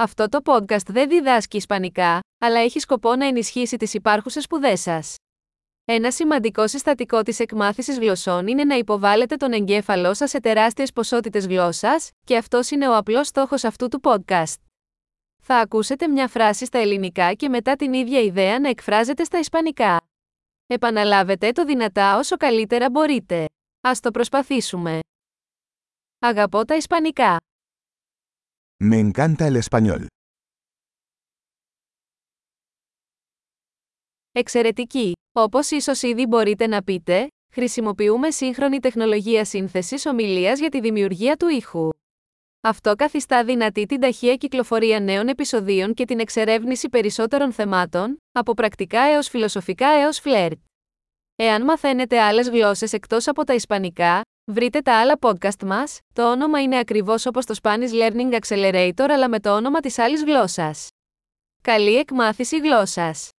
Αυτό το podcast δεν διδάσκει Ισπανικά, αλλά έχει σκοπό να ενισχύσει τις υπάρχουσες σπουδές σας. Ένα σημαντικό συστατικό της εκμάθησης γλωσσών είναι να υποβάλλετε τον εγκέφαλό σας σε τεράστιες ποσότητες γλώσσας, και αυτός είναι ο απλός στόχος αυτού του podcast. Θα ακούσετε μια φράση στα ελληνικά και μετά την ίδια ιδέα να εκφράζεται στα ισπανικά. Επαναλάβετε το δυνατά όσο καλύτερα μπορείτε. Ας το προσπαθήσουμε. Αγαπώ τα ισπανικά. Me encanta el español. Εξαιρετική! Όπως ίσως ήδη μπορείτε να πείτε, χρησιμοποιούμε σύγχρονη τεχνολογία σύνθεσης ομιλίας για τη δημιουργία του ήχου. Αυτό καθιστά δυνατή την ταχεία κυκλοφορία νέων επεισοδίων και την εξερεύνηση περισσότερων θεμάτων, από πρακτικά έως φιλοσοφικά έως φλερτ. Εάν μαθαίνετε άλλες γλώσσες εκτός από τα ισπανικά, βρείτε τα άλλα podcast μας, το όνομα είναι ακριβώς όπως το Spanish Learning Accelerator αλλά με το όνομα της άλλης γλώσσας. Καλή εκμάθηση γλώσσας!